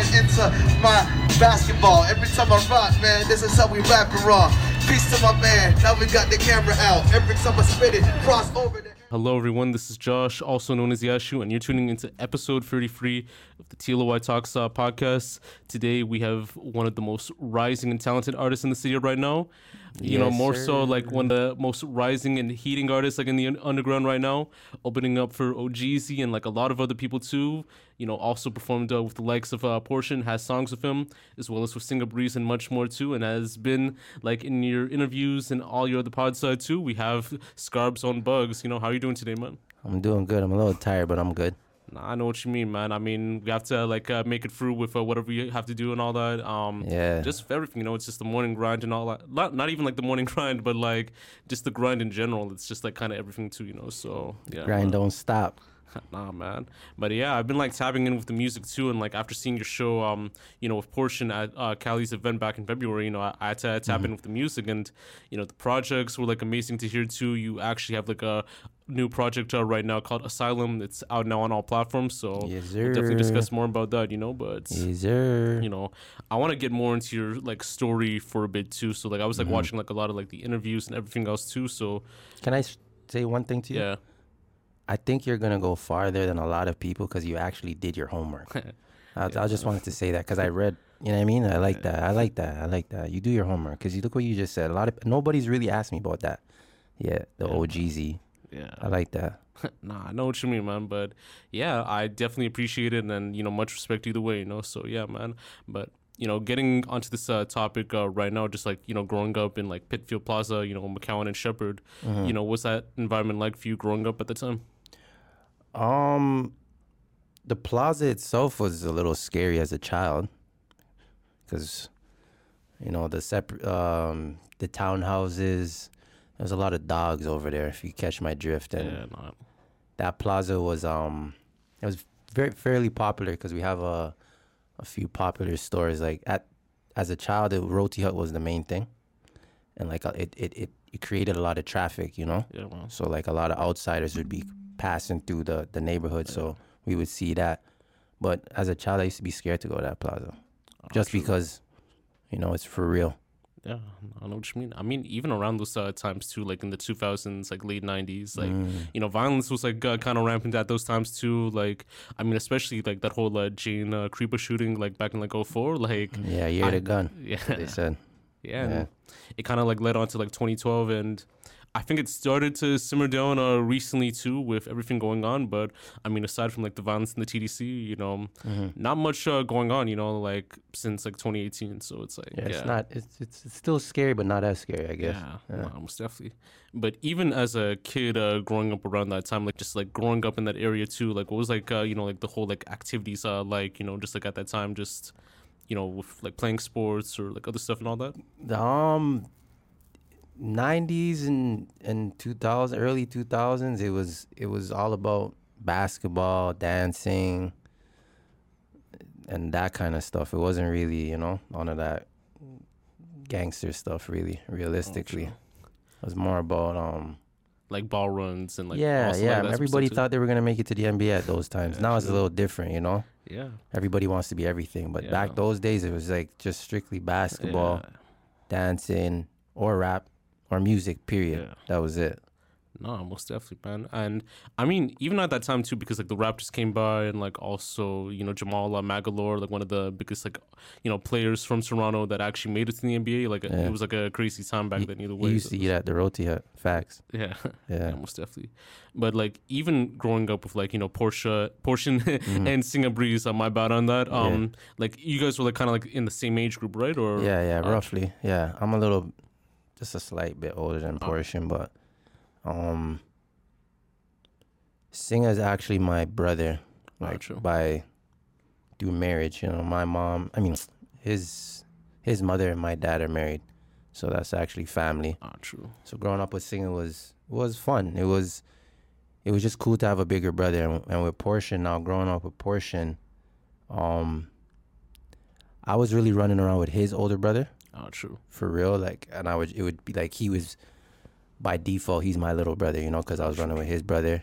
going into my basketball. Every time I rock, man, this is how we rapping raw. Peace to my man. Now we got the camera out. Every time I spit it, cross over. The- Hello, everyone. This is Josh, also known as Yashu, and you're tuning into episode 33 of the TLOY Talks uh, podcast. Today, we have one of the most rising and talented artists in the city right now. You know, Yes, more so like one of the most rising and heating artists like in the underground right now, opening up for OGZ and like a lot of other people too. You know, also performed uh, with the likes of uh, Portion, has songs with him, as well as with Singaa Breeze and much more too, and has been like in your interviews and all your other pods uh, too. We have Scarbs on Buggz. You know, how are you doing today, man? I'm doing good. I'm a little tired, but I'm good. I know what you mean, man. I mean, we have to like uh, make it through with uh, whatever we have to do and all that. Um, Yeah. just for everything, you know. It's just the morning grind and all that. Not, not even like the morning grind, but like just the grind in general. It's just like kind of everything too, you know. So yeah, Grind man. don't stop. nah, man. But yeah, I've been like tapping in with the music too, and like after seeing your show, um, you know, with Portion at uh, Cali's event back in February, you know, I, I had to tap in with the music, and you know, the projects were like amazing to hear too. You actually have like a new project uh, right now called Asylum. It's out now on all platforms, so Yes, we'll definitely discuss more about that, you know. But Yes, you know, I want to get more into your like story for a bit too. So like I was Mm-hmm. like watching like a lot of like the interviews and everything else too. So Can I say one thing to you? yeah, I think you're gonna go farther than a lot of people because you actually did your homework. I, I just wanted to say that because I read. You know what I mean? I like that. I like that. I like that. You do your homework because you look what you just said. A lot of nobody's really asked me about that. Yeah, the Yeah. OGZ. Yeah. I like that. nah, I know what you mean, man. But yeah, I definitely appreciate it, and you know, much respect either way, you know. So yeah, man. But you know, getting onto this uh, topic uh, right now, just like you know, growing up in like Pitfield Plaza, you know, McCowan and Sheppard, Mm-hmm. you know, what's that environment like for you growing up at the time? Um, the plaza itself was a little scary as a child, because, you know, the separate, um, the townhouses. There's a lot of dogs over there. If you catch my drift, and yeah, that plaza was um, it was very fairly popular because we have a, a few popular stores. Like at, as a child, the Roti Hut was the main thing, and like uh, it it it, it created a lot of traffic. You know. yeah. So like a lot of outsiders would be passing through the, the neighborhood, so we would see that. But as a child, I used to be scared to go to that plaza, just true. because, you know, it's for real. Yeah, I know what you mean. I mean, even around those uh, times too, like in the 2000s, like late 90s, like Mm. you know, violence was like uh, kind of rampant at those times too. Like, I mean, especially like that whole uh, Jane uh, Creba shooting, like back in like 04, like Yeah, you had a gun. yeah, They said. yeah, Yeah. it kind of like led on to like 2012, and I think it started to simmer down uh, recently too with everything going on. But I mean, aside from like the violence in the TDC, you know, Mm-hmm. not much uh, going on, you know, like since like 2018. So it's like Yeah, it's not. It's, it's it's still scary, but not as scary, I guess. Yeah, no, most definitely. But even as a kid, uh, growing up around that time, like just like growing up in that area too, like what was like, uh, you know, like the whole like activities, uh, like you know, just like at that time, just you know, with like playing sports or like other stuff and all that. Um, nineties and and two thousand, early two thousands, it was it was all about basketball, dancing, and that kind of stuff. It wasn't really, you know, none of that gangster stuff. Really, realistically, true. it was more about um. Like ball runs and like yeah, like, yeah. of Everybody thought they were gonna make it to the NBA at those times. Yeah, now it's a little different, you know. yeah, Everybody wants to be everything, but Yeah. back those days it was like just strictly basketball, dancing, or rap, or music. Period. Yeah. That was it. No, most definitely, man. And I mean, even at that time too, because like the Raptors came by, and like also you know Jamal uh, Magloire, like one of the biggest like you know players from Toronto that actually made it to the NBA. Like Yeah. it was like a crazy time back You- then. Either You way, used so to eat at the roti hut. Facts. yeah, Yeah. yeah, most definitely. But like even growing up with like you know Porsche, Portion, Mm-hmm. and Singaa Breeze, uh, my bad on that. Um, like you guys were like kind of like in the same age group, right? Or Yeah, yeah, uh, roughly. Yeah, I'm a little, just a slight bit older than Oh. Portion, but um, is actually my brother, Oh, like true. by through marriage. You know, my mom. I mean, his his mother and my dad are married, so that's actually family. Ah, true. So growing up with Singaa was was fun. It was it was just cool to have a bigger brother, and, and with Portion now growing up with Portion, um, I was really running around with his older brother Ah, true. for real. Like, and I would it would be like he was by default he's my little brother, you know, because I was running with his brother.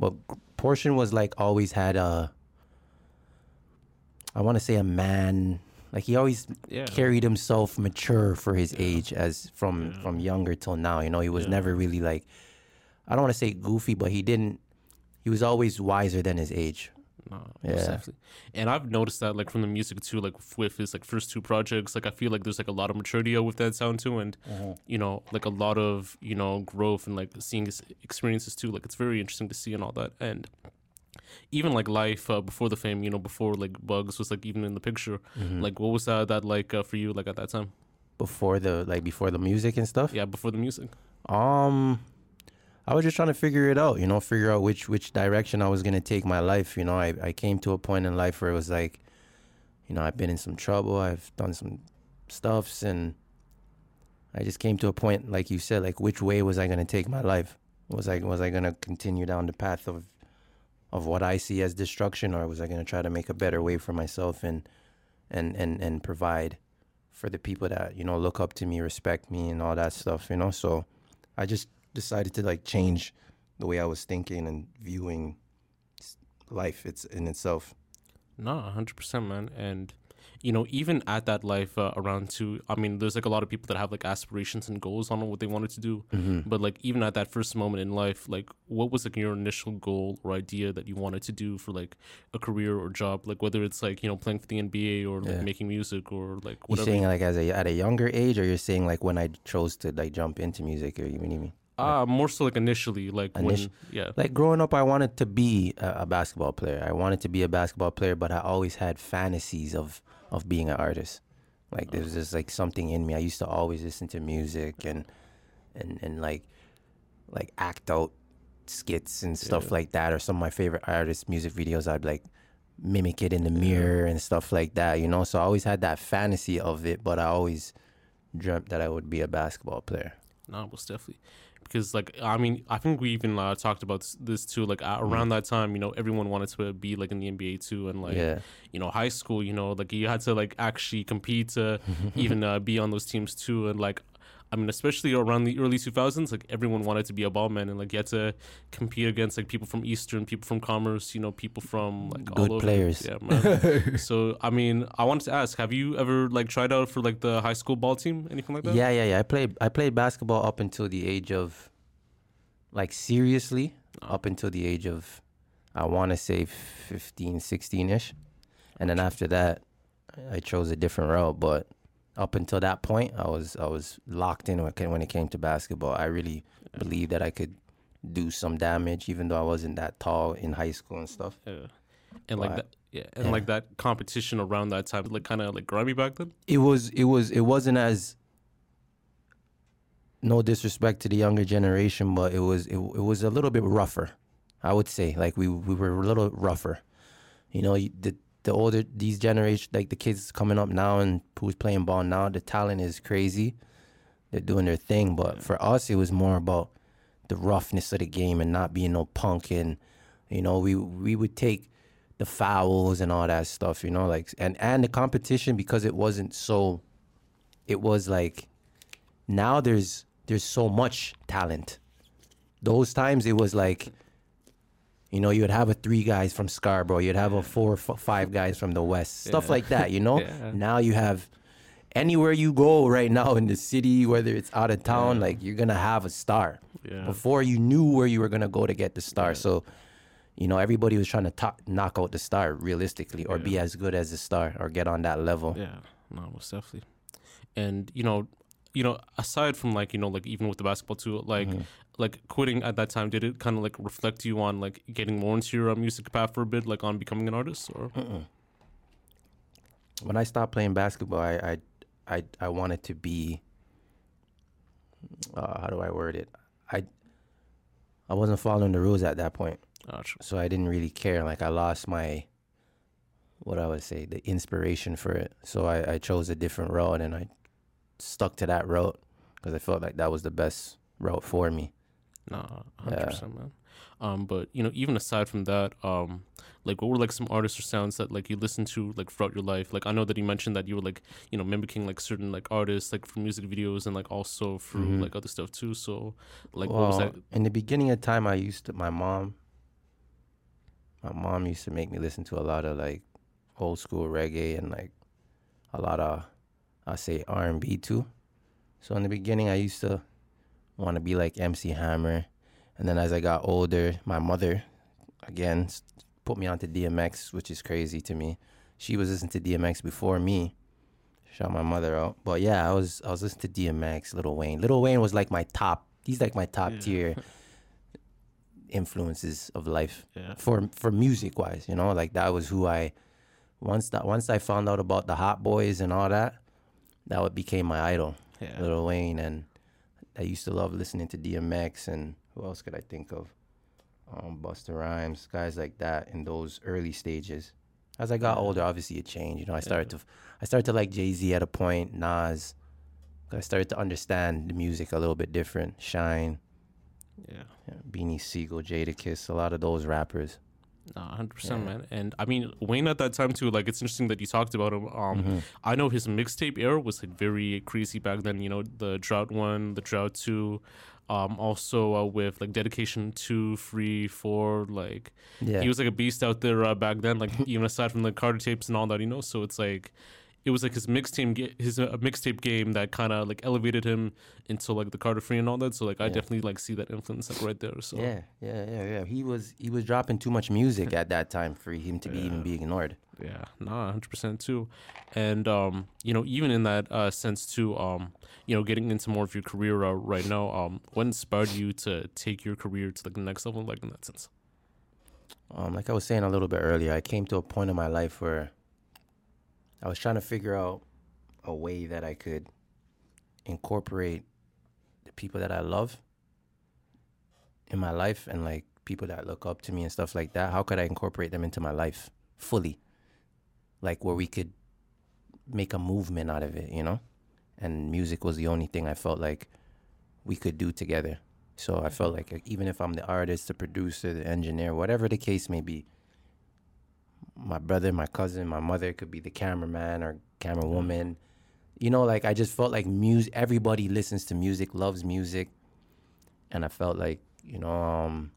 But Portion was like always had a I want to say a man. Like he always Yeah. carried himself mature for his age, as from from younger till now. You know, he was Yeah. never really like. I don't want to say goofy, but he didn't. He was always wiser than his age. Yeah. definitely. And I've noticed that like from the music too, like with his like first two projects, like I feel like there's like a lot of maturity with that sound too, and you know like a lot of you know growth and like seeing his experiences too. Like it's very interesting to see and all that. And even like life uh, before the fame, you know, before like Buggz was like even in the picture. Like what was that that like uh, for you like at that time? Before the like before the music and stuff. Yeah, before the music. Um, I was just trying to figure it out, you know, figure out which which direction I was gonna take my life. You know, I I came to a point in life where it was like, you know, I've been in some trouble, I've done some stuffs, and I just came to a point, like you said, like which way was I gonna take my life? Was I was I gonna continue down the path of of what I see as destruction, or was I gonna try to make a better way for myself and and and and provide for the people that you know look up to me, respect me, and all that stuff, you know? So. I just decided to like change the way I was thinking and viewing life it's in itself. No, hundred percent, man. And you know, even at that life uh, around two, I mean, there's like a lot of people that have like aspirations and goals on what they wanted to do. But like even at that first moment in life, like what was like your initial goal or idea that you wanted to do for like a career or job? Like whether it's like you know playing for the NBA or like Yeah. making music or like You're saying like as a at a younger age, or you're saying like when I chose to like jump into music, or you what you mean? Ah, more so like initially, like when yeah, Like growing up, I wanted to be a, a basketball player. I wanted to be a basketball player, but I always had fantasies of of being an artist. Like there was just like something in me. I used to always listen to music and and and like like act out skits and stuff Yeah. like that. Or some of my favorite artists' music videos, I'd like mimic it in the mirror and stuff like that. You know, so I always had that fantasy of it, but I always dreamt that I would be a basketball player. No, most definitely. Because like I mean, I think we even uh, talked about this too. Like uh, around that time, you know, everyone wanted to be like in the NBA too, and like Yeah. you know, high school, you know, like you had to like actually compete to even uh, be on those teams too, and like. I mean, especially around the early 2000s, like everyone wanted to be a ball man, and like you had to compete against like people from Eastern, people from Commerce, you know, people from like Good all over. players. Yeah, man. so I mean, I wanted to ask, have you ever like tried out for like the high school ball team, anything like that? Yeah, yeah, yeah. I played I played basketball up until the age of like seriously oh. up until the age of I want to say 15, 16ish. And then after that I chose a different route, but up until that point I was I was locked in when it came, when it came to basketball. I really believed that I could do some damage even though I wasn't that tall in high school and stuff. Yeah. And like that yeah, and yeah. like that competition around that time like kind of like grimy back then. it was it was it wasn't as no disrespect to the younger generation but it was it, it was a little bit rougher i would say like we we were a little rougher you know the the older these generation like the kids coming up now and who's playing ball now the talent is crazy. They're doing their thing but for us it was more about the roughness of the game and not being no punk and you know we we would take the fouls and all that stuff you know like and and the competition because it wasn't so it was like now there's there's so much talent. Those times it was like you know you'd have a three guys from scarborough you'd have a four f- five guys from the west stuff Yeah. like that you know Yeah. now you have anywhere you go right now in the city whether it's out of town like you're gonna have a star Yeah. before you knew where you were gonna go to get the star so you know everybody was trying to to- knock out the star realistically or be as good as the star or get on that level Yeah, no, most definitely. And you know, you know, aside from like you know, like even with the basketball too, like Mm-hmm. Like quitting at that time, did it kind of like reflect you on like getting more into your uh, music path for a bit, like on becoming an artist, or when I stopped playing basketball, I I I, I wanted to be. Uh, how do I word it? I I wasn't following the rules at that point, tr- so I didn't really care. Like I lost my what I would say the inspiration for it. So I, I chose a different route and I stuck to that route because I felt like that was the best route for me. Nah, hundred Yeah. percent, man. Um, but you know, even aside from that, um, like what were like some artists or sounds that like you listened to like throughout your life? Like I know that you mentioned that you were like you know mimicking like certain like artists like for music videos and like also through Mhm. like other stuff too. So like what was that? in the beginning of time, I used to. My mom. My mom used to make me listen to a lot of like old school reggae and like a lot of I say R and B too. So in the beginning, I used to want to be like MC Hammer, and then as I got older, my mother, again, put me onto DMX, which is crazy to me. She was listening to DMX before me. Shout my mother out. But yeah, I was I was listening to DMX, Lil Wayne. Lil Wayne was like my top. He's like my top Yeah. tier influences of life Yeah. for for music wise. You know, like that was who I once that once I found out about the Hot Boys and all that, that what became my idol. Yeah. Lil Wayne, and I used to love listening to DMX and who else could I think of? Um, Busta Rhymes, guys like that in those early stages. As I got older, obviously it changed. You know, I started to I started to like Jay Z at a point, Nas. I started to understand the music a little bit different. Shyne, Yeah. yeah, Beanie Sigel, Jadakiss, a lot of those rappers. Hundred percent, man. And I mean, Wayne at that time too. Like, it's interesting that you talked about him. Um, Mm-hmm. I know his mixtape era was like very crazy back then. You know, the Drought one, the Drought two, um, also uh, with like Dedication two, three, four, Like, Yeah. he was like a beast out there uh, back then. Like, even aside from the Carter tapes and all that, you know. So it's like. It was like his mixtape, his uh, mixtape game that kind of like elevated him into like the Carter Free and all that. So like, I Yeah. definitely like see that influence like right there. So Yeah, yeah, yeah, yeah. He was he was dropping too much music at that time for him to be even Yeah. be ignored. Yeah, nah, hundred percent too, and um, you know, even in that uh, sense too, um, you know, getting into more of your career uh, right now, um, what inspired you to take your career to like the next level, like in that sense? Um, like I was saying a little bit earlier, I came to a point in my life where I was trying to figure out a way that I could incorporate the people that I love in my life and like people that look up to me and stuff like that. How could I incorporate them into my life fully? Like where we could make a movement out of it, you know? And music was the only thing I felt like we could do together. So I felt like even if I'm the artist, the producer, the engineer, whatever the case may be, my brother, my cousin, my mother could be the cameraman or camerawoman. You know, like I just felt like music. Everybody listens to music, loves music, and I felt like you know um,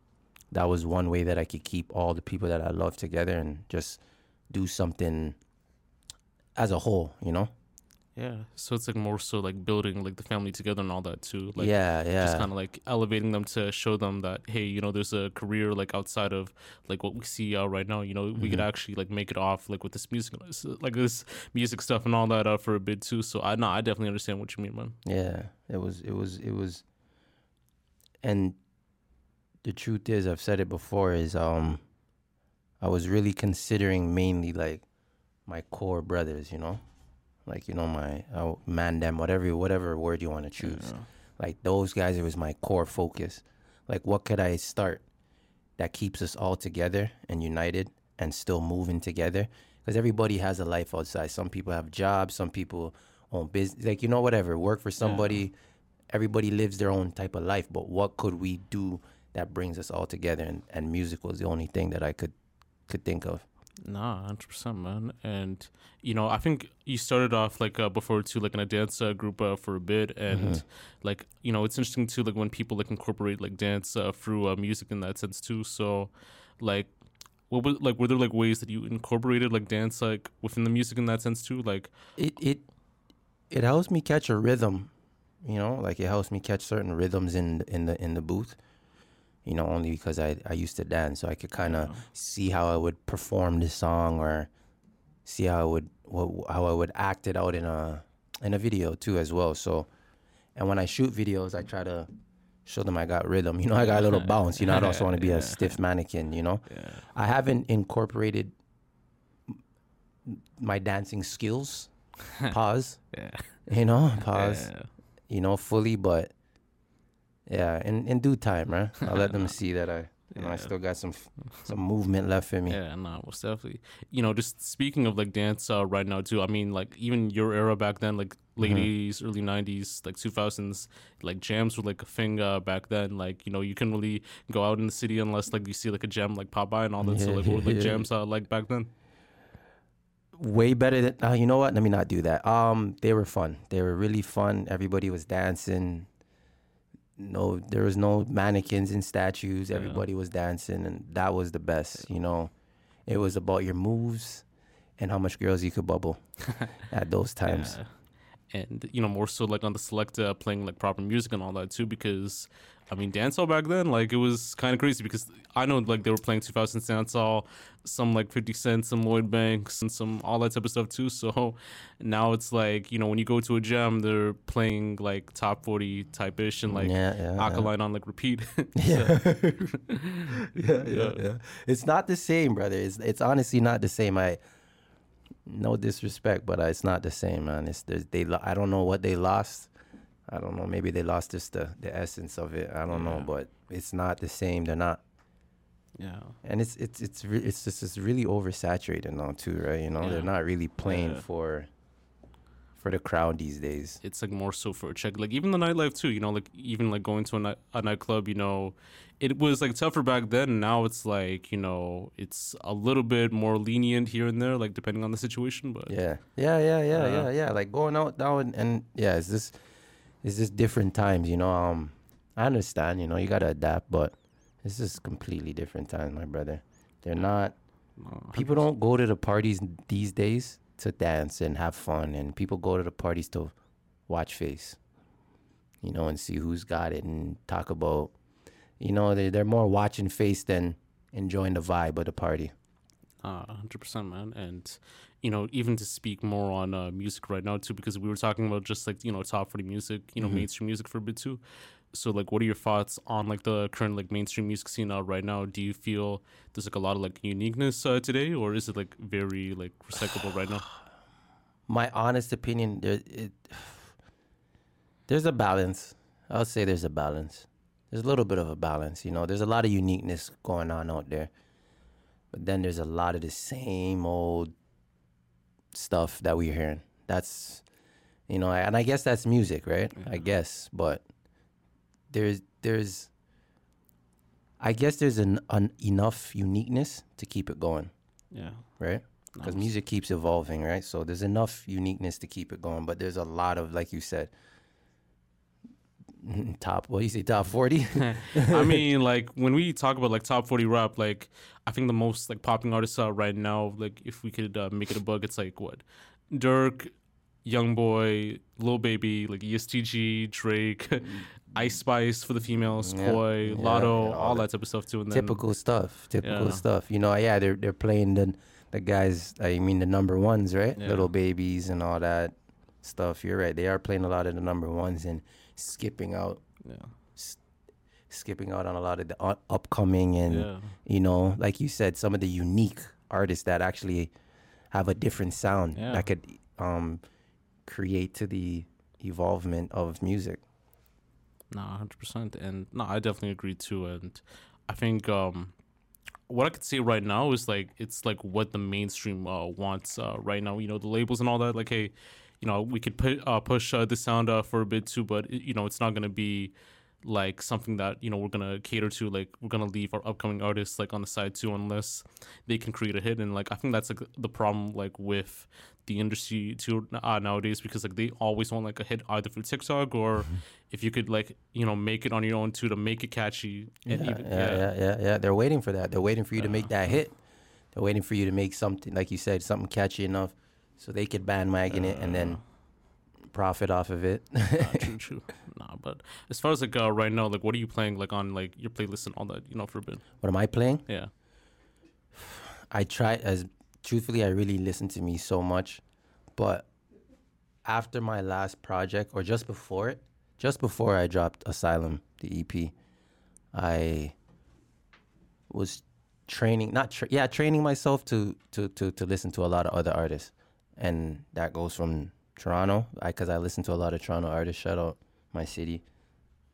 that was one way that I could keep all the people that I love together and just do something as a whole. You know? Yeah, so it's like more so like building like the family together and all that too. Like, yeah, yeah. just kind of like elevating them to show them that hey you know there's a career like outside of like what we see uh, right now you know we could Mm-hmm. actually like make it off like with this music like this music stuff and all that uh, for a bit too so i know i definitely understand what you mean man Yeah, it was, it was, it was, and the truth is, I've said it before, is um, I was really considering mainly like my core brothers, you know, like you know my uh, man them, whatever whatever word you want to choose, like those guys. It was my core focus. Like, what could I start that keeps us all together and united and still moving together? Because everybody has a life outside. Some people have jobs. Some people own business. Like you know, whatever. Work for somebody. Everybody lives their own type of life. But what could we do that brings us all together? And, and music was the only thing that I could could think of. Nah, hundred percent, man. And you know, I think you started off like uh, before too, like in a dance uh, group uh, for a bit, and like you know, it's interesting too, like when people like incorporate like dance uh, through uh, music in that sense too. So, like, what was like were there like ways that you incorporated like dance like within the music in that sense too? Like, it it it helps me catch a rhythm, you know, like it helps me catch certain rhythms in in the in the booth. You know, only because I I used to dance, so I could kind of see how I would perform the song or see how I would what, how I would act it out in a in a video too as well. So, and when I shoot videos, I try to show them I got rhythm. You know, I got a little bounce. You know, I don't also want to be a stiff mannequin. You know, I haven't incorporated my dancing skills. Pause. yeah, You know, pause. Yeah. You know, fully, but yeah, in in due time, right? I'll let them see that I, you know, I still got some some movement left in me. Yeah, nah, most definitely. You know, just speaking of like dance uh, right now too. I mean, like even your era back then, like late '80s, early '90s, like 2000s, like jams were like a thing uh, back then. Like you know, you couldn't really go out in the city unless like you see like a jam like pop by and all that. so like, what were like yeah. jams uh, like back then? way better than uh, you know what let me not do that um they were fun they were really fun everybody was dancing no there was no mannequins and statues everybody was dancing and that was the best you know it was about your moves and how much girls you could bubble at those times. Yeah. And you know, more so like on the select uh, playing like proper music and all that too, because I mean, dancehall back then, like it was kind of crazy because I know like they were playing 2000 dancehall, some like 50 Cent, some Lloyd Banks, and some all that type of stuff too. So now it's like you know when you go to a jam, they're playing like top 40 type ish and like Yeah, yeah, yeah. Alkaline on like repeat. yeah. yeah, yeah, yeah. It's not the same, brother. It's it's honestly not the same. I no disrespect, but it's not the same, man. It's they. I don't know what they lost. I don't know. Maybe they lost just the the essence of it. I don't know, but it's not the same. They're not. yeah. And it's it's it's re- it's just it's really oversaturated now too, right? You know, Yeah. they're not really playing Yeah. for for the crowd these days. it's like more so for a check. Like even the nightlife too, you know, like even like going to a, night, a nightclub, you know, it was like tougher back then. Now it's like you know, it's a little bit more lenient here and there, like depending on the situation. But Yeah, yeah, yeah, yeah, Uh, yeah, yeah. Like going out now and, and yeah, it's just it's just different times, you know. Um, I understand, you know, you gotta adapt, but this is completely different times, my brother. They're not. no, People don't go to the parties these days to dance and have fun, and people go to the parties to watch face, you know, and see who's got it and talk about, you know, they they're more watching face than enjoying the vibe of the party. Uh, hundred percent, man. And you know, even to speak more on uh, music right now too, because we were talking about just like you know top forty music, you know, mainstream music for a bit too. So like, what are your thoughts on like the current like mainstream music scene out right now? Do you feel there's like a lot of like uniqueness uh, today, or is it like very like recyclable right now? my honest opinion, there it there's a balance. I'll say there's a balance. There's a little bit of a balance, you know. There's a lot of uniqueness going on out there, but then there's a lot of the same old stuff that we're hearing. That's, you know, and I guess that's music, right? I mm-hmm. guess, but there's there's, I guess there's an, an enough uniqueness to keep it going Yeah. right? Because Nice. music keeps evolving, right? So there's enough uniqueness to keep it going, but there's a lot of, like you said, top. What do you say? Top forty? I mean, like when we talk about like top forty rap, like I think the most like popping artists out right now, like if we could uh, make it a bug, it's like what, Durk, Young Boy, Lil Baby, like EST Gee, Drake, Ice Spice for the females, Yeah, Coi, yeah, Latto, yeah, all all that type of stuff too. And then, typical stuff. Typical stuff. You know, yeah, they're they're playing the the guys. I mean, the number ones, right? Little babies and all that stuff. You're right. They are playing a lot of the number ones and skipping out, yeah, skipping out on a lot of the upcoming and yeah, you know, like you said, some of the unique artists that actually have a different sound Yeah. that could um, create to the evolvement of music. no, hundred percent. And no, I definitely agree too. And I think um, what I could say right now is like it's like what the mainstream uh, wants uh, right now. You know, the labels and all that. Like, hey, you know, we could put uh, push uh, the sound uh, for a bit too, but it, you know, it's not gonna be like something that you know we're gonna cater to. Like, we're gonna leave our upcoming artists like on the side too, unless they can create a hit. And like, I think that's like the problem like with the industry too uh, nowadays because like they always want like a hit either through TikTok or if you could like you know make it on your own too to make it catchy and yeah, even yeah, yeah, yeah, yeah. They're waiting for that. They're waiting for you to make that hit. They're waiting for you to make something, like you said, something catchy enough, so they could bandwagon it and then profit off of it. Nah, true, true. Nah, but as far as like uh, right now, like what are you playing like on like your playlist and all that, you know, for a bit? what am I playing? Yeah. I try as truthfully I really listen to me so much, but after my last project or just before it, just before I dropped Asylum, the EP, I was training not tra- yeah, training myself to to to to listen to a lot of other artists. And that goes from Toronto, cuz I listen to a lot of Toronto artists. Shout out my city.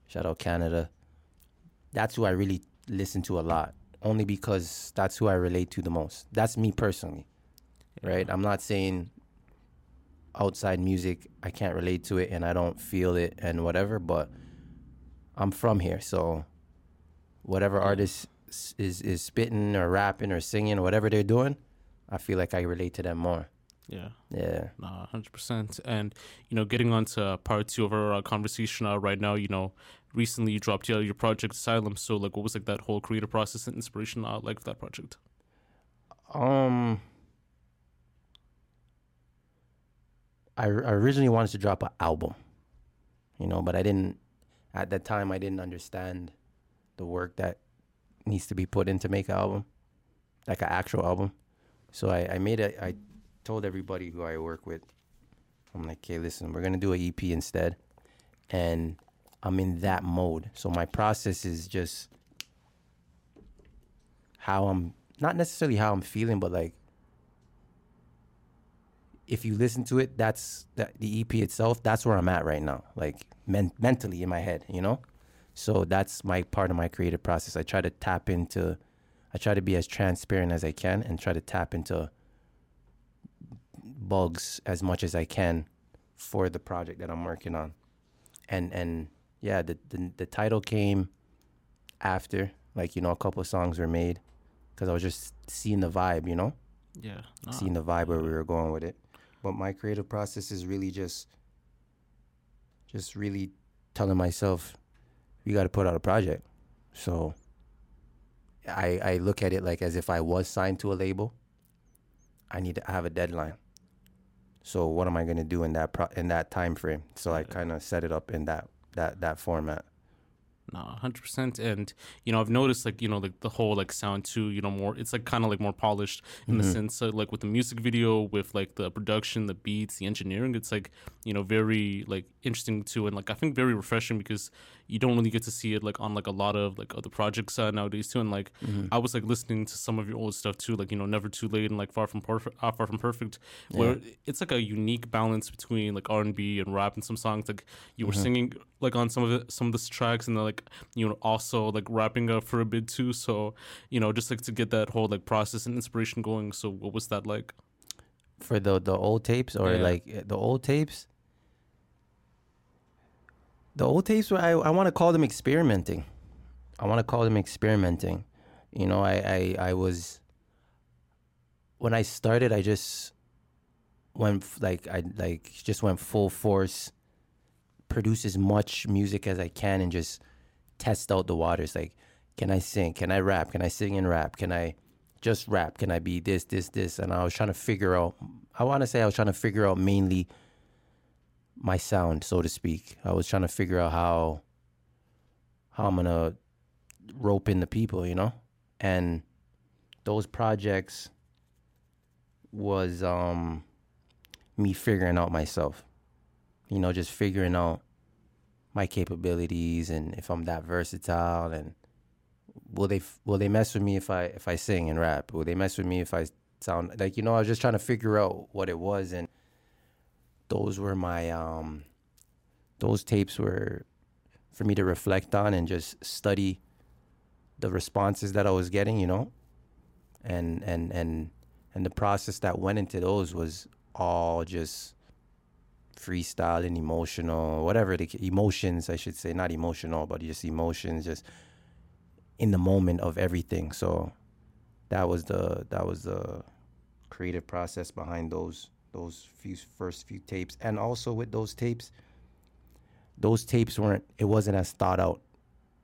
Shout out Canada. That's who I really listen to a lot only because that's who I relate to the most. That's me personally, right? I'm not saying outside music I can't relate to it and I don't feel it and whatever, but I'm from here, so whatever artist is is spitting or rapping or singing or whatever they're doing, I feel like I relate to them more. Yeah. Yeah. Nah, hundred percent. And you know, getting on to part two of our uh, conversation uh, right now, you know, recently you dropped your your project Asylum. So like, what was like that whole creative process and inspiration uh, like for that project? Um I, I originally wanted to drop an album, you know, but I didn't. At that time, I didn't understand the work that needs to be put in to make an album, like an actual album. So I, I made it. I told everybody who I work with, I'm like, hey, listen, we're gonna do an EP instead, and I'm in that mode. So my process is just how I'm not necessarily how I'm feeling, but like if you listen to it, that's that the EP itself. That's where I'm at right now, like men- mentally in my head, you know. So that's my part of my creative process. I try to tap into, I try to be as transparent as I can, and try to tap into Buggz as much as I can for the project that I'm working on. And and yeah, the the, the title came after, like you know, a couple of songs were made because I was just seeing the vibe, you know Yeah. nah. seeing the vibe where we were going with it. But my creative process is really just just really telling myself you got to put out a project. So I I look at it like as if I was signed to a label. I need to have a deadline. So what am I going to do in that pro- in that time frame? So I kind of set it up in that that that format. No, hundred percent. And you know, I've noticed like you know like the whole like sound too. You know, more it's like kind of like more polished in the mm-hmm. sense of, like with the music video, with like the production, the beats, the engineering. It's like you know very like interesting too, and like I think very refreshing because you don't really get to see it like on like a lot of like other projects uh, nowadays too. And like I was like listening to some of your old stuff too, like you know, never too late and like far from perfect, uh, far from perfect, where it's like a unique balance between like R and B and rap and some songs like you were singing like on some of it, some of the tracks and then like you know also like rapping up for a bit too. So you know, just like to get that whole like process and inspiration going. So what was that like? for the the old tapes or Yeah. like uh, the old tapes the old tapes were i, I want to call them experimenting. I want to call them experimenting. You know I, I i was when i started i just went like i like just went full force produce as much music as i can and just test out the waters. Like can i sing? Can i rap? Can i sing and rap? Can i just rap? Can i be this this this? And i was trying to figure out i want to say i was trying to figure out mainly my sound so to speak i was trying to figure out how how i'm gonna rope in the people you know and those projects was um me figuring out myself you know just figuring out my capabilities and if i'm that versatile and will they will they mess with me if I if I sing and rap? Will they mess with me if I sound like you know? I was just trying to figure out what it was, and those were my um, those tapes were for me to reflect on and just study the responses that I was getting, you know, and and and and the process that went into those was all just freestyle and emotional, whatever the emotions I should say, not emotional, but just emotions, just in the moment of everything. So that was the that was the creative process behind those those few first few tapes. And also with those tapes, those tapes weren't it wasn't as thought out.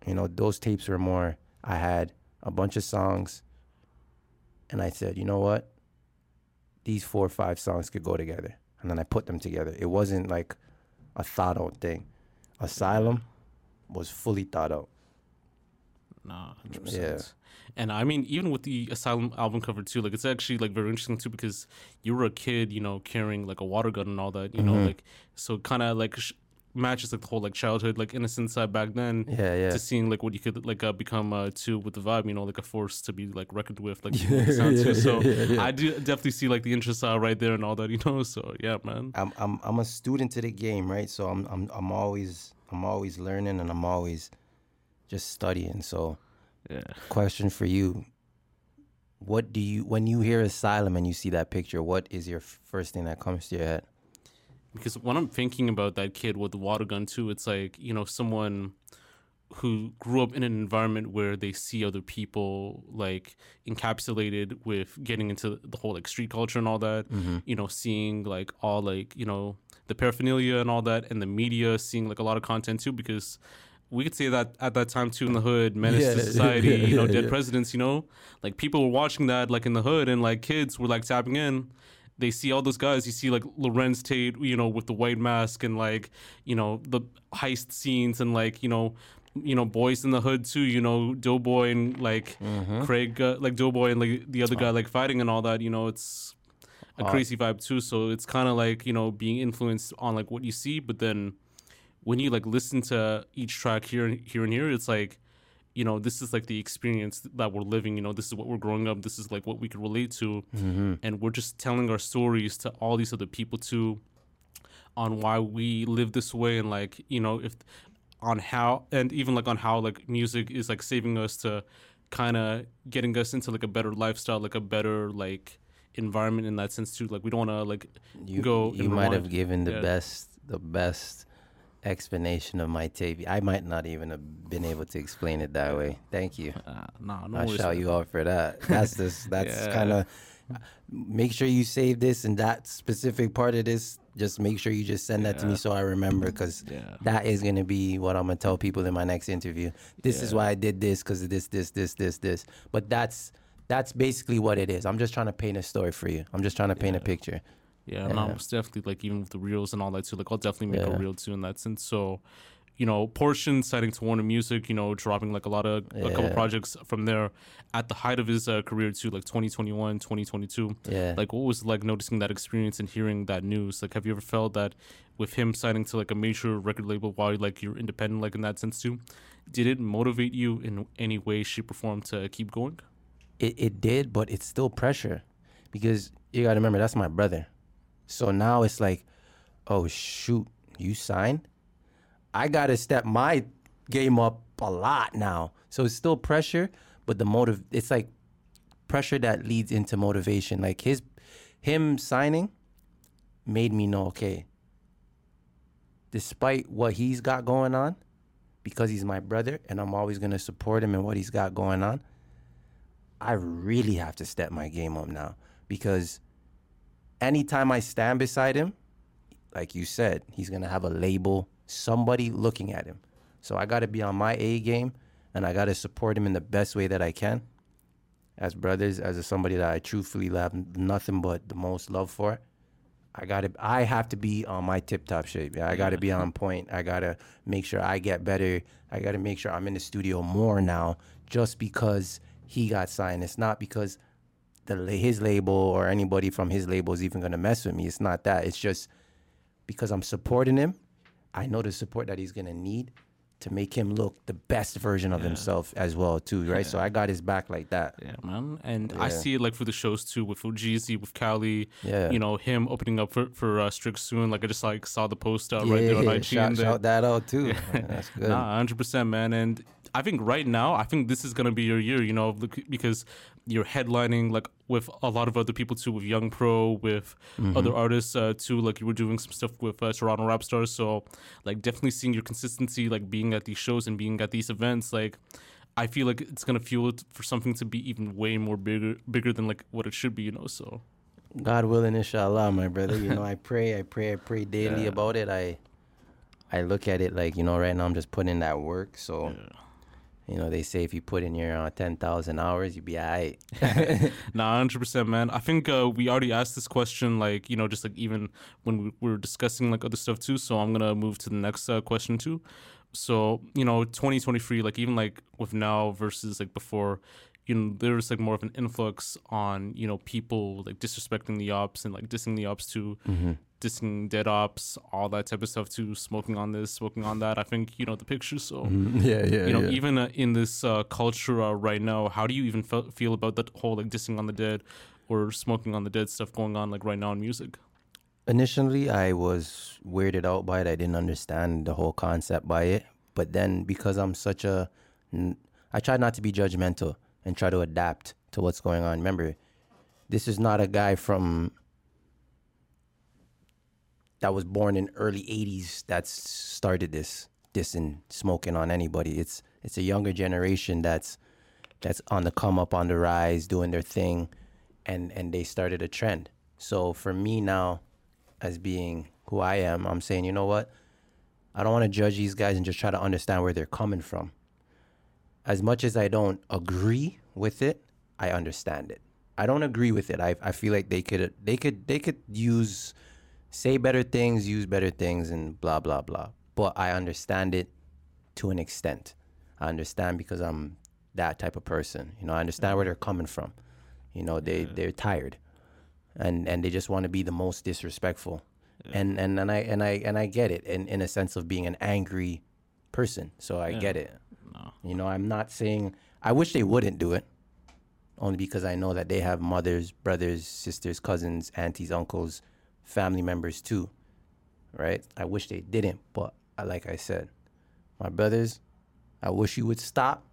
You know, those tapes were more I had a bunch of songs and I said, you know what? These four or five songs could go together. And then I put them together. It wasn't like a thought out thing. Asylum was fully thought out. Nah, hundred Yeah. percent. And I mean, even with the Asylum album cover too, like it's actually like very interesting too because you were a kid, you know, carrying like a water gun and all that, you know, Mm-hmm. like so it kind of like sh- matches like the whole like childhood like innocence side back then. Yeah, yeah. To seeing like what you could like uh, become uh, too with the vibe, you know, like a force to be like reckoned with, like you sound too. So I do definitely see like the interest uh, right there and all that, you know. So yeah, man. I'm I'm I'm a student to the game, right? So I'm I'm I'm always I'm always learning and I'm always just studying. So Yeah. question for you. What do you when you hear asylum and you see that picture, what is your first thing that comes to your head? because when I'm thinking about that kid with the water gun too, it's like you know someone who grew up in an environment where they see other people like encapsulated with getting into the whole like street culture and all that. Mm-hmm. You know, seeing like all like you know the paraphernalia and all that, and the media seeing like a lot of content too because. We could say that at that time too in the hood, menace Yeah, to society, yeah, you know, dead presidents, you know, like people were watching that like in the hood, and like kids were like tapping in, they see all those guys. You see like Larenz Tate, you know, with the white mask and like you know the heist scenes and like you know you know boys in the hood too. You know Doughboy and like Craig, uh, like Doughboy and like the other guy like fighting and all that. You know it's a crazy vibe too. So it's kind of like you know being influenced on like what you see, but then when you like listen to each track here and here and here, it's like, you know, this is like the experience that we're living. You know, this is what we're growing up. This is like what we can relate to, mm-hmm. and we're just telling our stories to all these other people too, on why we live this way and like you know if on how and even like on how like music is like saving us to kind of getting us into like a better lifestyle, like a better like environment in that sense too. Like we don't want to like You, go. you might have given the Yeah. best the best explanation of my tape. I might not even have been able to explain it that way. Thank you. Uh, no I worries, shout you out for that. That's just that's Yeah. kind of make sure you save this and that specific part of this. Just make sure you just send that to me so I remember because Yeah. that is gonna be what I'm gonna tell people in my next interview. This is why I did this because of this, this, this, this, this. But that's that's basically what it is. I'm just trying to paint a story for you. I'm just trying to paint a picture. Yeah, no, Yeah. it's definitely like even with the reels and all that too. Like I'll definitely make Yeah. a reel too in that sense. So, you know, Portion signing to Warner Music, you know, dropping like a lot of a couple projects from there at the height of his uh, career too, like 2021, 2022. Yeah. Like what was it like noticing that experience and hearing that news? Like have you ever felt that with him signing to like a major record label while like you're independent like in that sense too? Did it motivate you in any way, shape or form to keep going? it, it did, but it's still pressure because you got to remember that's my brother. So now it's like, oh shoot, you signed? I got to step my game up a lot now. So it's still pressure, but the motive it's like pressure that leads into motivation. Like his him signing made me know, okay, despite what he's got going on, because he's my brother and I'm always to support him and what he's got going on. I really have to step my game up now because anytime I stand beside him, like you said, he's gonna have a label, somebody looking at him. So I gotta be on my A game and I gotta support him in the best way that I can. As brothers, as somebody that I truthfully have nothing but the most love for. I gotta I have to be on my tip top shape. Yeah, I gotta be on point. I gotta make sure I get better. I gotta make sure I'm in the studio more now just because he got signed. It's not because the his label or anybody from his label is even gonna mess with me. It's not that. It's just because I'm supporting him. I know the support that he's gonna need to make him look the best version of himself as well too, right? So I got his back like that. Yeah, man. And I see it like for the shows too with Fugeezy, with Cali. Yeah. You know, him opening up for, for uh, Strict Soon. Like I just like saw the post uh, right there on IG. shout, and shout that out too. That's good. Nah, hundred percent, man. And I think right now, I think this is gonna be your year. You know, because you're headlining like with a lot of other people too, with Young Pro, with Mm-hmm. other artists uh, too. Like you were doing some stuff with uh, Toronto Rap Stars. So, like, definitely seeing your consistency, like being at these shows and being at these events, like. I feel like it's gonna fuel it for something to be even way more bigger, bigger than like what it should be, you know. So God willing, inshallah, my brother. You know, I pray, I pray, I pray daily Yeah. about it. I I look at it like, you know, right now I'm just putting in that work. So, you know, they say if you put in your uh, 10,000 hours, you'd be all right. Nah, hundred percent, man. I think uh, we already asked this question, like you know, just like even when we were discussing like other stuff too. So I'm gonna move to the next uh, question too. So you know, 2023, like even like with now versus like before, you know, there's like more of an influx on you know people like disrespecting the ops and like dissing the ops too, dissing dead ops, all that type of stuff too, smoking on this, smoking on that. I think you know the picture. So yeah, yeah. you know, even uh, in this uh, culture uh, right now, how do you even fe- feel about that whole like dissing on the dead or smoking on the dead stuff going on like right now in music? Initially, I was weirded out by it. I didn't understand the whole concept by it. But then, because I'm such a, I try not to be judgmental and try to adapt to what's going on. Remember, this is not a guy from that was born in early '80s that started this dissing, smoking on anybody. It's it's a younger generation that's that's on the come up, on the rise, doing their thing, and and they started a trend. So for me now, as being who I am, I'm saying, you know what? I don't want to judge these guys and just try to understand where they're coming from. As much as I don't agree with it, I understand it. I don't agree with it. I I feel like they could they could they could use say better things, use better things, and blah blah blah. But I understand it to an extent. I understand because I'm that type of person. You know, I understand where they're coming from. You know, they they're tired, and and they just want to be the most disrespectful. And and and I and I and I get it in in a sense of being an angry person. So I get it. You know, I'm not saying I wish they wouldn't do it, only because I know that they have mothers, brothers, sisters, cousins, aunties, uncles, family members too. Right? I wish they didn't, but I, like I said, my brothers, I wish you would stop.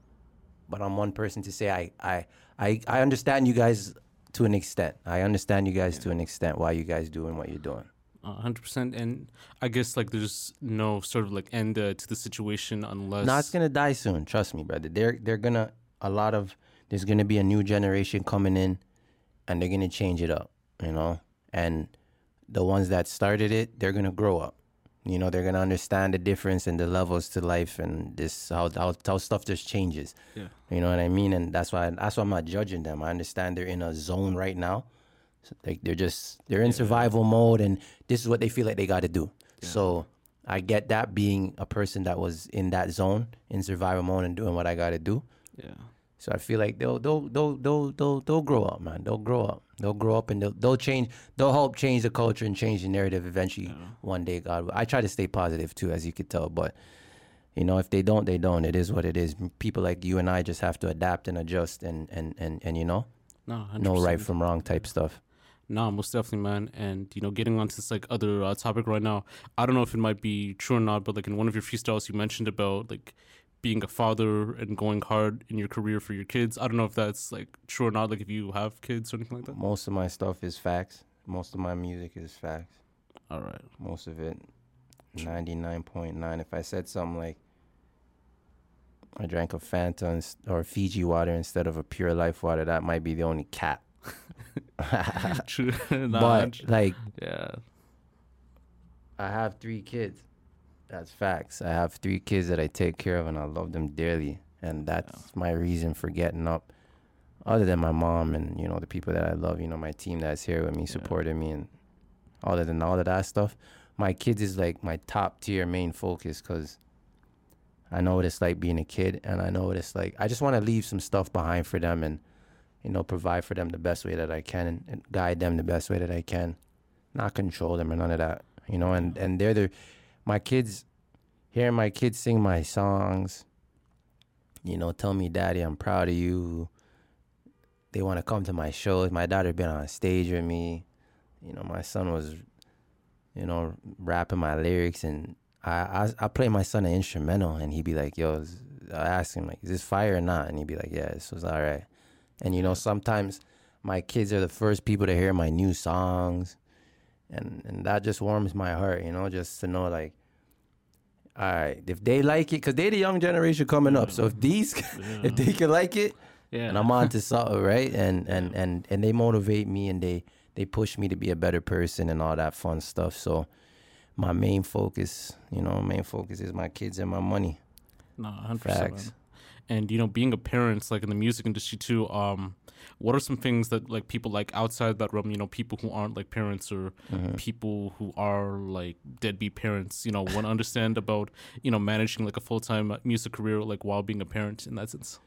But I'm one person to say I I I, I understand you guys to an extent. I understand you guys to an extent why you guys doing what you're doing. hundred percent. And I guess like there's no sort of like end uh, to the situation unless No, it's gonna die soon. Trust me, brother. They're they're gonna a lot of there's gonna be a new generation coming in, and they're gonna change it up. You know, and the ones that started it, they're gonna grow up. You know, they're gonna understand the difference and the levels to life and this how how, how stuff just changes. Yeah. You know what I mean? And that's why that's why I'm not judging them. I understand they're in a zone right now. So they, they're just they're in survival mode, and this is what they feel like they got to do. So I get that being a person that was in that zone in survival mode and doing what I got to do. Yeah. So I feel like they'll they'll they'll they'll they'll, they'll grow up, man. They'll grow up. They'll grow up and they'll they'll change. They'll help change the culture and change the narrative eventually. One day, God. I try to stay positive too, as you could tell, but. You know, if they don't, they don't. It is what it is. People like you and I just have to adapt and adjust, and and and, and you know, No, 100%. no right from wrong type stuff. Nah, most definitely, man. And you know, getting onto this like other uh, topic right now, I don't know if it might be true or not, but like in one of your freestyles, you mentioned about like being a father and going hard in your career for your kids. I don't know if that's like true or not. Like if you have kids or anything like that. Most of my stuff is facts. Most of my music is facts. All right. Most of it, ninety nine point nine. If I said something like, I drank a Fanta or Fiji water instead of a pure life water, that might be the only cap. True. but like, yeah. I have three kids. That's facts. I have three kids that I take care of, and I love them dearly, and that's my reason for getting up. Other than my mom and you know the people that I love, you know my team that's here with me, supporting me, and other than all of that stuff, my kids is like my top tier main focus because I know what it's like being a kid, and I know what it's like. I just want to leave some stuff behind for them, and you know provide for them the best way that I can, and, and guide them the best way that I can, not control them or none of that, you know. And and they're the my kids, hearing my kids sing my songs, you know, tell me, Daddy, I'm proud of you. They want to come to my shows. My daughter been on stage with me. You know, my son was, you know, rapping my lyrics, and I I, I play my son an instrumental, and he'd be like, "Yo," I ask him like, "Is this fire or not?" And he'd be like, "Yeah, this was all right." And you know, sometimes my kids are the first people to hear my new songs, and and that just warms my heart, you know, just to know like, all right, if they like it, because they're the young generation coming up, so if mm-hmm. these, if they can like it, Yeah. and I'm on to something, right? And and and and they motivate me and they they push me to be a better person and all that fun stuff. So my main focus, you know, main focus is my kids and my money. No, hundred percent. And you know, being a parent, like in the music industry too, um, what are some things that like people like outside that realm? You know, people who aren't like parents or Mm-hmm. people who are like deadbeat parents. You know, want to understand about you know managing like a full time music career like while being a parent in that sense.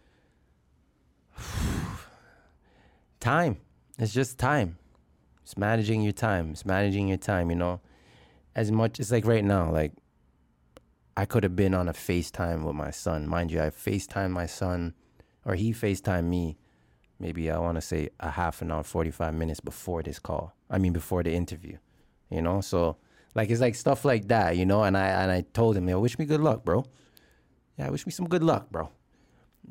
Time. It's just time. It's managing your time. It's managing your time, you know. As much as like right now, like I could have been on a FaceTime with my son. Mind you, I FaceTime my son or he FaceTime me maybe I want to say a half an hour, 45 minutes before this call. I mean before the interview. You know? So like it's like stuff like that, you know, and I and I told him, "Yo, wish me good luck, bro." Yeah, wish me some good luck, bro.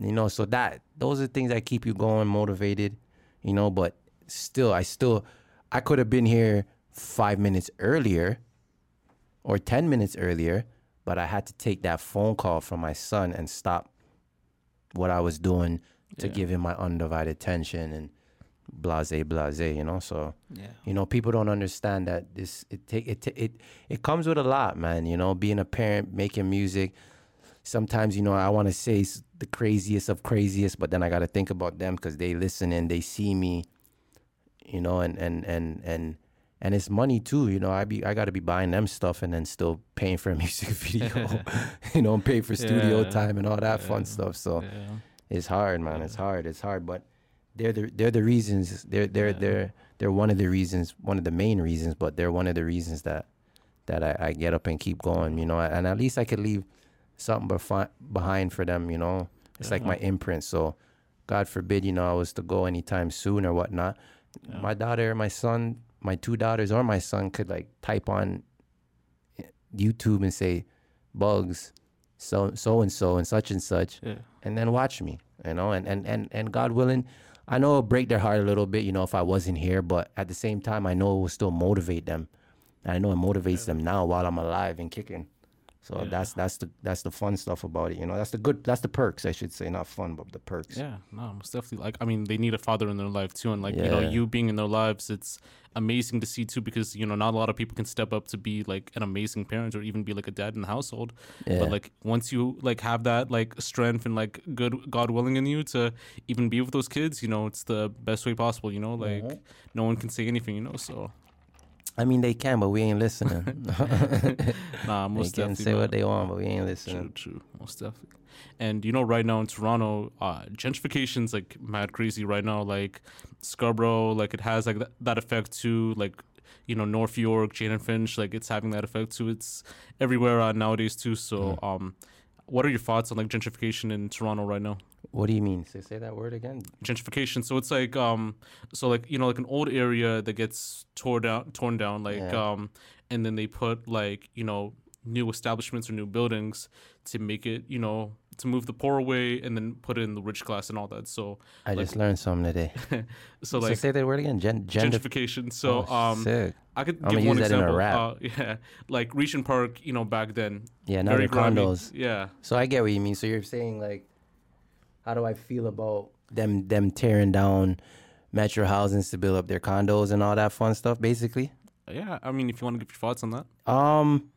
You know, so that those are things that keep you going, motivated, you know, but still I still I could have been here 5 minutes earlier or 10 minutes earlier, but I had to take that phone call from my son and stop what I was doing to Yeah. give him my undivided attention and blase blase, you know? So Yeah. you know, people don't understand that this it take it it it comes with a lot, man. You know, being a parent, making music. Sometimes, you know, I want to say the craziest of craziest, but then I got to think about them because they listen and they see me you know, and and and and and it's money too, you know. I be I got to be buying them stuff and then still paying for a music video, you know, and pay for studio Yeah. time and all that fun stuff. So Yeah. it's hard, man. It's hard. It's hard, but they're the they're the reasons. They're they're Yeah. they're they're one of the reasons, one of the main reasons, but they're one of the reasons that that I, I get up and keep going. You know, and at least I could leave something befi- behind for them. You know, it's like my imprint. So, God forbid, you know, I was to go anytime soon or whatnot. Yeah. My daughter, my son, my two daughters, or my son could like type on YouTube and say, "Buggz." So so and so and such and such, Yeah. and then watch me, you know, and, and, and, and God willing, I know it'll break their heart a little bit, you know, if I wasn't here, but at the same time, I know it will still motivate them. And I know it motivates them now while I'm alive and kicking. So Yeah. that's that's the that's the fun stuff about it, you know. That's the good that's the perks, I should say, not fun, but the perks. Yeah, no, most definitely. Like, I mean, they need a father in their life too, and like you know, you being in their lives, it's amazing to see too because you know not a lot of people can step up to be like an amazing parent or even be like a dad in the household. Yeah. But like once you like have that like strength and like good God willing in you to even be with those kids, you know, it's the best way possible. You know, like Mhm. no one can say anything. You know, so I mean they can, but we ain't listening. nah, most they can say what they want, but we ain't listening. true, true, most definitely. And you know, right now in Toronto, uh, gentrification's like mad crazy right now. Like Scarborough, like it has like that, that effect too. Like you know, North York, Jane and Finch, like it's having that effect too. It's everywhere uh, nowadays too. So, um, what are your thoughts on like gentrification in Toronto right now? What do you mean? Say say that word again. Gentrification. So it's like um, so like you know, like an old area that gets torn down, torn down, like Yeah. um, and then they put like you know new establishments or new buildings to make it you know to move the poor away and then put in the rich class and all that. So I Like- just learned something today. so So, like say that word again. Gen- gentrification. So Oh, um, sick. I could give one use that in a example. rap. Uh, yeah, like Regent Park, you know, back then. Yeah, now they're grimy. condos. Yeah, So I get what you mean. So you're saying like, how do I feel about them them tearing down metro housings to build up their condos and all that fun stuff? Basically, yeah. I mean, if you want to give your thoughts on that. um,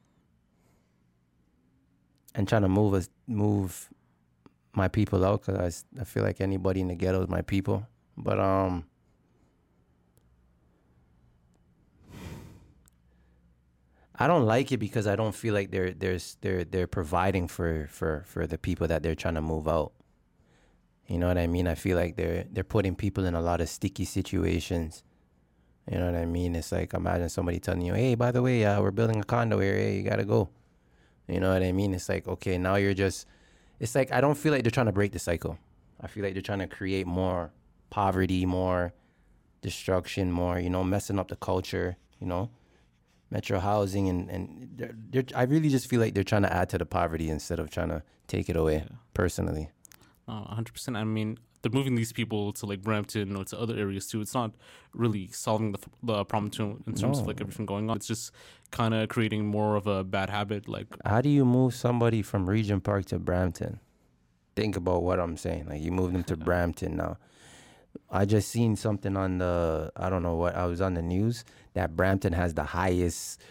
and trying to move us move my people out because I, I feel like anybody in the ghetto is my people. But um, I don't like it because I don't feel like they're they're they're they're providing for for for the people that they're trying to move out. You know what I mean? I feel like they're they're putting people in a lot of sticky situations. You know what I mean? It's like imagine somebody telling you, "Hey, by the way, uh, we're building a condo here. Hey, you gotta go." You know what I mean? It's like okay, now you're just. It's like I don't feel like they're trying to break the cycle. I feel like they're trying to create more poverty, more destruction, more you know, messing up the culture. You know, metro housing and and they're, they're, I really just feel like they're trying to add to the poverty instead of trying to take it away. Personally, Uh, 100%. I mean, they're moving these people to like Brampton or to other areas too. It's not really solving the, the problem too in terms of like everything going on. It's just kind of creating more of a bad habit. Like, how do you move somebody from Regent Park to Brampton? Think about what I'm saying. Like you move them to Brampton now. I just seen something on the I don't know what I was on the news that Brampton has the highest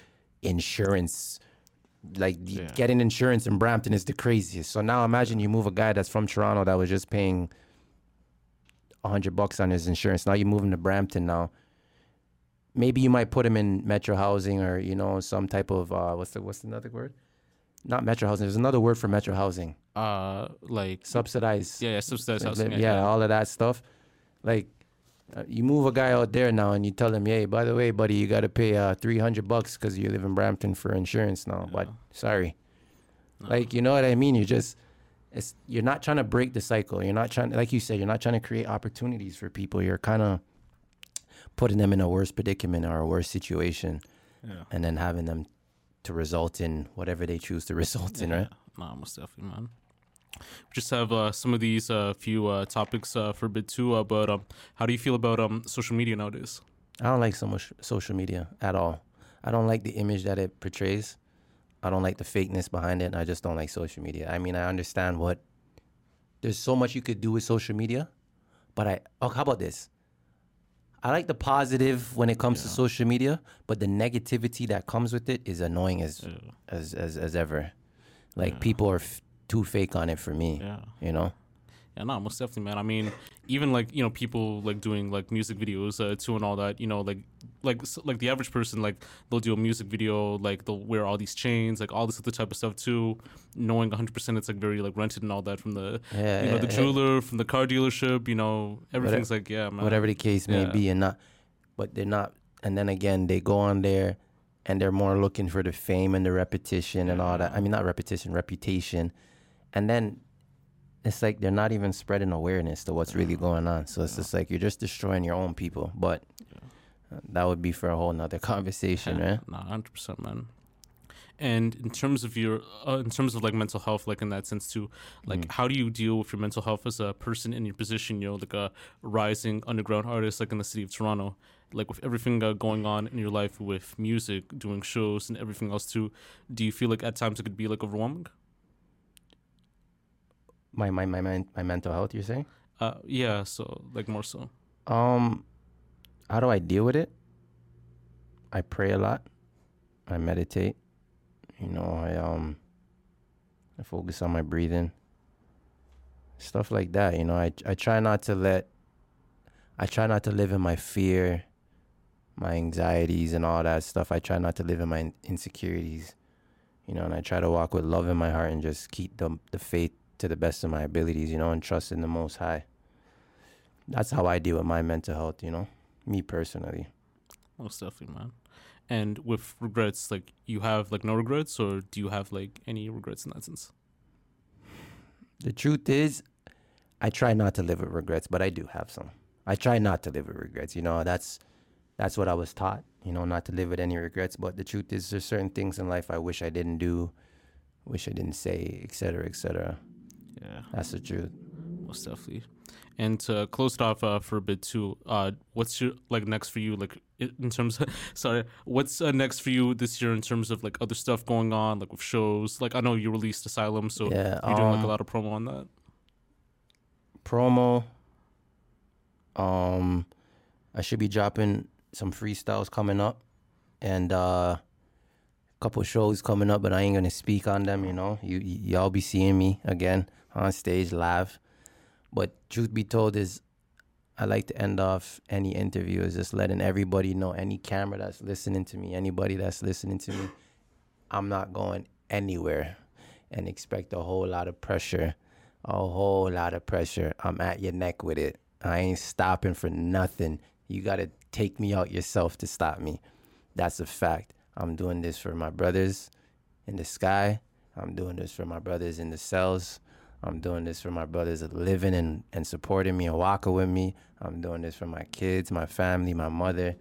insurance like Yeah. getting insurance in Brampton is the craziest. So now imagine you move a guy that's from Toronto that was just paying a hundred bucks on his insurance. Now you move him to Brampton now. Maybe you might put him in metro housing or, you know, some type of uh what's the what's another word? Not metro housing. There's another word for metro housing. uh, like, Subsidized. yeah, yeah, subsidized housing. yeah, all of that stuff. Like, uh, you move a guy out there now and you tell him, hey, by the way, buddy, you got to pay uh, 300 bucks because you live in Brampton for insurance now. But sorry. Like, you know what I mean? You're just, it's, you're not trying to break the cycle. You're not trying, like you said, you're not trying to create opportunities for people. You're kind of putting them in a worse predicament or a worse situation Yeah. and then having them to result in whatever they choose to result in, right? Nah, most definitely, man. We just have uh, some of these uh, few uh, topics uh, for a bit too. Uh, but um, how do you feel about um, social media nowadays? I don't like so much social media at all. I don't like the image that it portrays. I don't like the fakeness behind it. I just don't like social media. I mean, I understand what there's so much you could do with social media, but I oh, how about this? I like the positive when it comes to social media, but the negativity that comes with it is annoying as as as, as ever. Like people are f- too fake on it for me. Yeah. You know. Yeah, no, most definitely, man. I mean, even like you know, people like doing like music videos uh, too and all that. You know, like like like the average person, like they'll do a music video, like they'll wear all these chains, like all this other type of stuff too, knowing 100 percent it's like very like rented and all that from the Yeah, you know the yeah, jeweler, from the car dealership. You know, everything's like yeah, man. whatever the case may Yeah. be, and not, but they're not. And then again, they go on there, and they're more looking for the fame and the repetition and all that. I mean, not repetition, reputation, and then it's like they're not even spreading awareness to what's really going on. So it's just like you're just destroying your own people. But uh, that would be for a whole nother conversation, right? Not hundred percent, man. And in terms of your, uh, in terms of like mental health, like in that sense too, like Mm-hmm. how do you deal with your mental health as a person in your position? You know, like a rising underground artist, like in the city of Toronto, like with everything uh, going on in your life with music, doing shows, and everything else too. Do you feel like at times it could be like overwhelming? My my my my, my mental health. You say? Uh, yeah. So like more so. Um, how do I deal with it? I pray a lot. I meditate. You know, I um, I focus on my breathing. Stuff like that. You know, I I try not to let. I try not to live in my fear, my anxieties, and all that stuff. I try not to live in my insecurities. You know, and I try to walk with love in my heart and just keep the the faith to the best of my abilities. You know, and trust in the Most High that's how I deal with my mental health, you know, me personally. Most definitely, man. And with regrets, like you have like no regrets, or do you have like any regrets in that sense? The truth is, I try not to live with regrets, but I do have some. I try not to live with regrets. You know, that's that's what I was taught. You know, not to live with any regrets. But the truth is, there's certain things in life I wish I didn't do, wish I didn't say, etc., etc. Yeah. That's the truth. most definitely. And to close it off uh, for a bit too, uh, what's your like next for you? Like in terms, of, sorry, what's uh, next for you this year in terms of like other stuff going on, like with shows? Like I know you released Asylum, so Yeah, you're doing like a um, lot of promo on that. promo. Um, I should be dropping some freestyles coming up, and uh, couple shows coming up, but I ain't gonna speak on them. You know, you y'all be seeing me again on stage live. But truth be told, is I like to end off any interview is just letting everybody know, any camera that's listening to me, anybody that's listening to me, I'm not going anywhere and expect a whole lot of pressure. A whole lot of pressure. I'm at your neck with it. I ain't stopping for nothing. You got to take me out yourself to stop me. That's a fact. I'm doing this for my brothers in the sky. I'm doing this for my brothers in the cells. I'm doing this for my brothers living and, and supporting me and walking with me. I'm doing this for my kids, my family, my mother,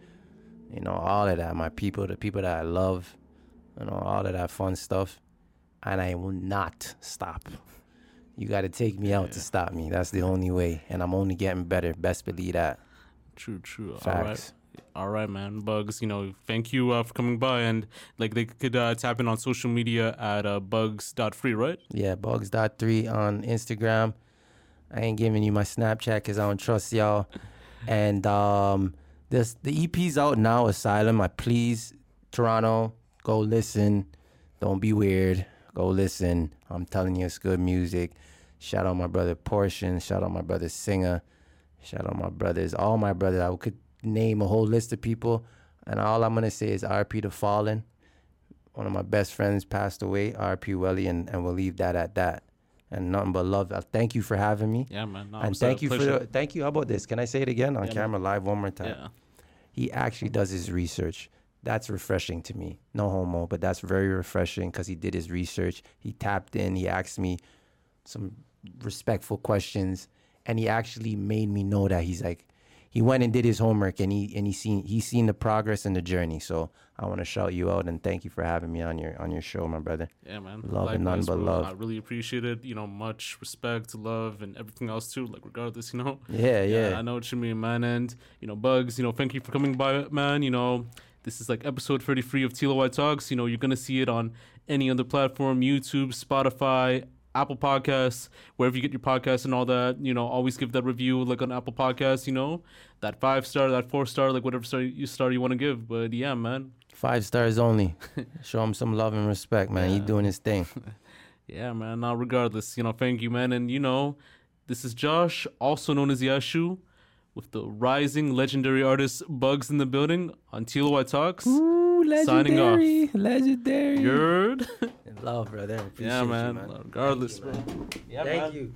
you know, all of that, my people, the people that I love, you know, all of that fun stuff. And I will not stop. You got to take me out to stop me. That's the only way. And I'm only getting better. Best believe that. True, true. All right. Facts. All right, man. Buggz, you know, thank you uh, for coming by. And like they could uh, tap in on social media at uh, bugs.free, right? Yeah, bugs.3 on Instagram. I ain't giving you my Snapchat because I don't trust y'all. And um, this the EP's out now, Asylum. I please, Toronto, go listen. Don't be weird. Go listen. I'm telling you, it's good music. Shout out my brother Portion. Shout out my brother Singaa. Shout out my brothers, all my brothers. I could name a whole list of people. And all I'm gonna say is RP to Fallen. One of my best friends passed away, RP Welly, and, and we'll leave that at that. And nothing but love. Uh, Thank you for having me. Yeah, man. No, and thank you for the, thank you. How about this? Can I say it again on Yeah, man. camera live one more time? Yeah. He actually does his research. That's refreshing to me. No homo, but that's very refreshing because he did his research. He tapped in. He asked me some respectful questions, and he actually made me know that he's like, he went and did his homework, and he and he seen he seen the progress and the journey. So I want to shout you out and thank you for having me on your on your show, my brother. Yeah, man. Love and nothing Likewise, but love. I really appreciate it. You know, much respect, love, and everything else too. Like, regardless, you know. Yeah, yeah. I know what you mean, man. And you know, Buggz. You know, thank you for coming by, man. You know, this is like episode thirty-three of TLOY Talks. You know, you're gonna see it on any other platform: YouTube, Spotify. Apple Podcasts, wherever you get your podcasts and all that, you know, always give that review like on Apple Podcasts, you know, that five star, that four star, like whatever star you star you want to give. But yeah, man, Five stars only. Show him some love and respect, man. He Yeah. doing his thing. Yeah, man. Now, regardless, you know, thank you, man. And you know, This is Josh, also known as Yashu, with the rising legendary artist Buggz in the building on TLOY Talks. Ooh, Signing off. legendary, legendary. Yerd. In love, brother. Appreciate yeah, you, man. man. Regardless, Thank you, bro. man. Thank you.